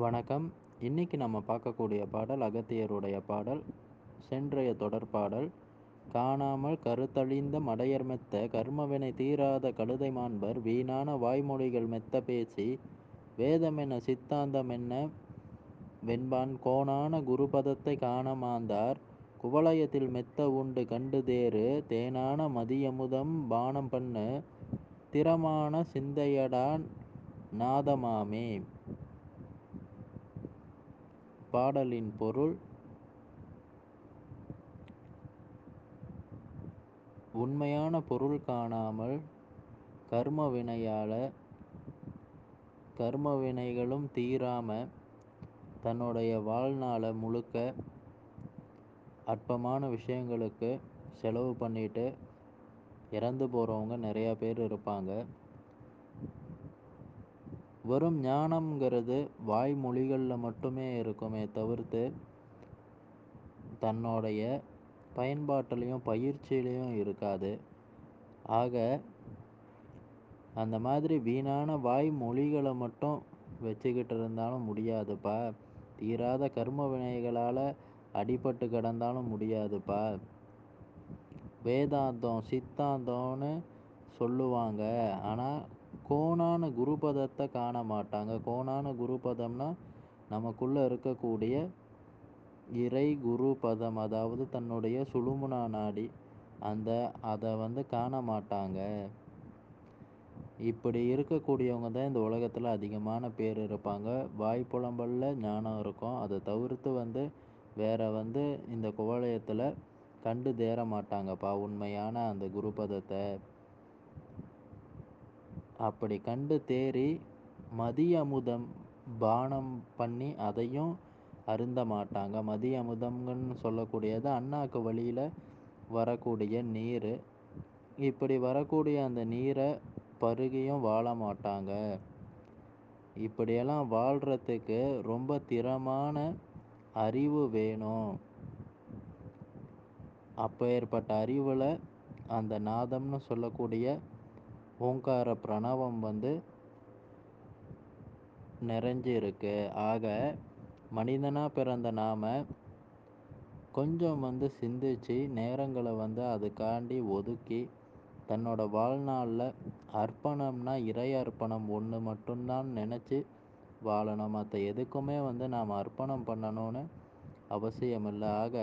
வணக்கம். இன்னைக்கு நம்ம பார்க்கக்கூடிய பாடல் அகத்தியருடைய பாடல் சென்றைய தொடர் பாடல். காணாமல் கருத்தழிந்த மடையர் மெத்த கர்மவினை தீராத கழுதை மாண்பர் வீணான வாய்மொழிகள் மெத்த பேசி வேதமென சித்தாந்தமென்ன வெண்பான் கோணான குருபதத்தை காண மாந்தார். குவலயத்தில் மெத்த உண்டு கண்டு தேறு தேனான மதியமுதம் பானம் பண்ணு திறமான சிந்தையடான் நாதமாமே. பாடலின் பொருள் உண்மையான பொருள் காணாமல் கர்ம வினையால கர்ம வினைகளும் தீராம தன்னுடைய வாழ்நாளை முழுக்க அற்பமான விஷயங்களுக்கு செலவு பண்ணிட்டு இறந்து போகிறவங்க நிறையா பேர் இருப்பாங்க. வெறும் ஞானம்ங்கிறது வாய்மொழிகளில் மட்டுமே இருக்குமே தவிர்த்து தன்னுடைய பயன்பாட்டிலையும் பயிற்சியிலையும் இருக்காது. ஆக அந்த மாதிரி வீணான வாய்மொழிகளை மட்டும் வச்சுக்கிட்டு இருந்தாலும் முடியாதுப்பா. தீராத கர்ம வினைகளால் அடிபட்டு கிடந்தாலும் முடியாதுப்பா. வேதாந்தம் சித்தாந்தம்னு சொல்லுவாங்க. ஆனால் கோணான குருபதத்தை காண மாட்டாங்க. கோணான குருபதம்னா நமக்குள்ளே இருக்கக்கூடிய இறை குரு பதம் அதாவது தன்னுடைய சுழுமுனா நாடி அந்த அதை வந்து காண மாட்டாங்க. இப்படி இருக்கக்கூடியவங்க தான் இந்த உலகத்தில் அதிகமான பேர் இருப்பாங்க. வாய் புலம்பல்ல ஞானம் இருக்கும். அதை தவிர்த்து வந்து வேற வந்து இந்த குவலயத்தில் கண்டு தேர மாட்டாங்கப்பா உண்மையான அந்த குருபதத்தை. அப்படி கண்டு தேறி மதிய அமுதம் பானம் பண்ணி அதையும் அருந்த மாட்டாங்க. மதிய அமுதம்னு சொல்லக்கூடியது அண்ணாக்கு வழியில் வரக்கூடிய நீர். இப்படி வரக்கூடிய அந்த நீரை பருகியும் வாழ மாட்டாங்க. இப்படியெல்லாம் வாழ்கிறதுக்கு ரொம்ப திறமான அறிவு வேணும். அப்பேற்பட்ட அறிவில் அந்த நாதம்னு சொல்லக்கூடிய ஓங்கார பிரணவம் வந்து நிறைஞ்சு இருக்கு ஆக மனிதனாக பிறந்த நாம் கொஞ்சம் வந்து சிந்திச்சு நேரங்களை வந்து அதுக்காண்டி ஒதுக்கி தன்னோட வாழ்நாளில் அர்ப்பணம்னா இறை அர்ப்பணம் ஒன்று மட்டும்தான் நினச்சி வாழணும். மற்ற எதுக்குமே வந்து நாம் அர்ப்பணம் பண்ணணும்னு அவசியம் இல்லை ஆக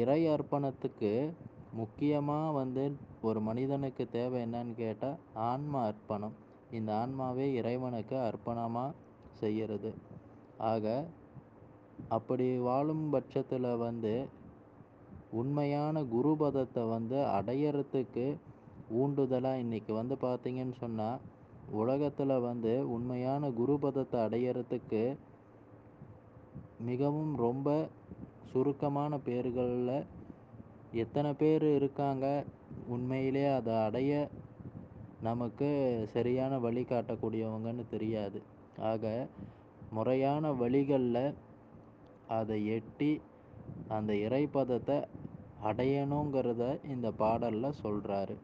இறை அர்ப்பணத்துக்கு முக்கியமாக வந்து ஒரு மனிதனுக்கு தேவை என்னன்னு கேட்டால் ஆன்ம அர்ப்பணம். இந்த ஆன்மாவே இறைவனுக்கு அர்ப்பணமாக செய்கிறது ஆக அப்படி வாழும் பட்சத்தில் வந்து உண்மையான குருபதத்தை வந்து அடையறதுக்கு ஊண்டுதலாக இன்றைக்கி வந்து பார்த்தீங்கன்னு சொன்னால் உலகத்தில் வந்து உண்மையான குருபதத்தை அடையறதுக்கு மிகவும் ரொம்ப சுருக்கமான பேர்களில் எத்தனை பேர் இருக்காங்க? உண்மையிலே அதை அடைய நமக்கு சரியான வழி காட்டக்கூடியவங்கன்னு தெரியாது. ஆக முறையான வழிகளில் அதை எட்டி அந்த இறைப்பதத்தை அடையணுங்கிறத இந்த பாடலில் சொல்கிறாரு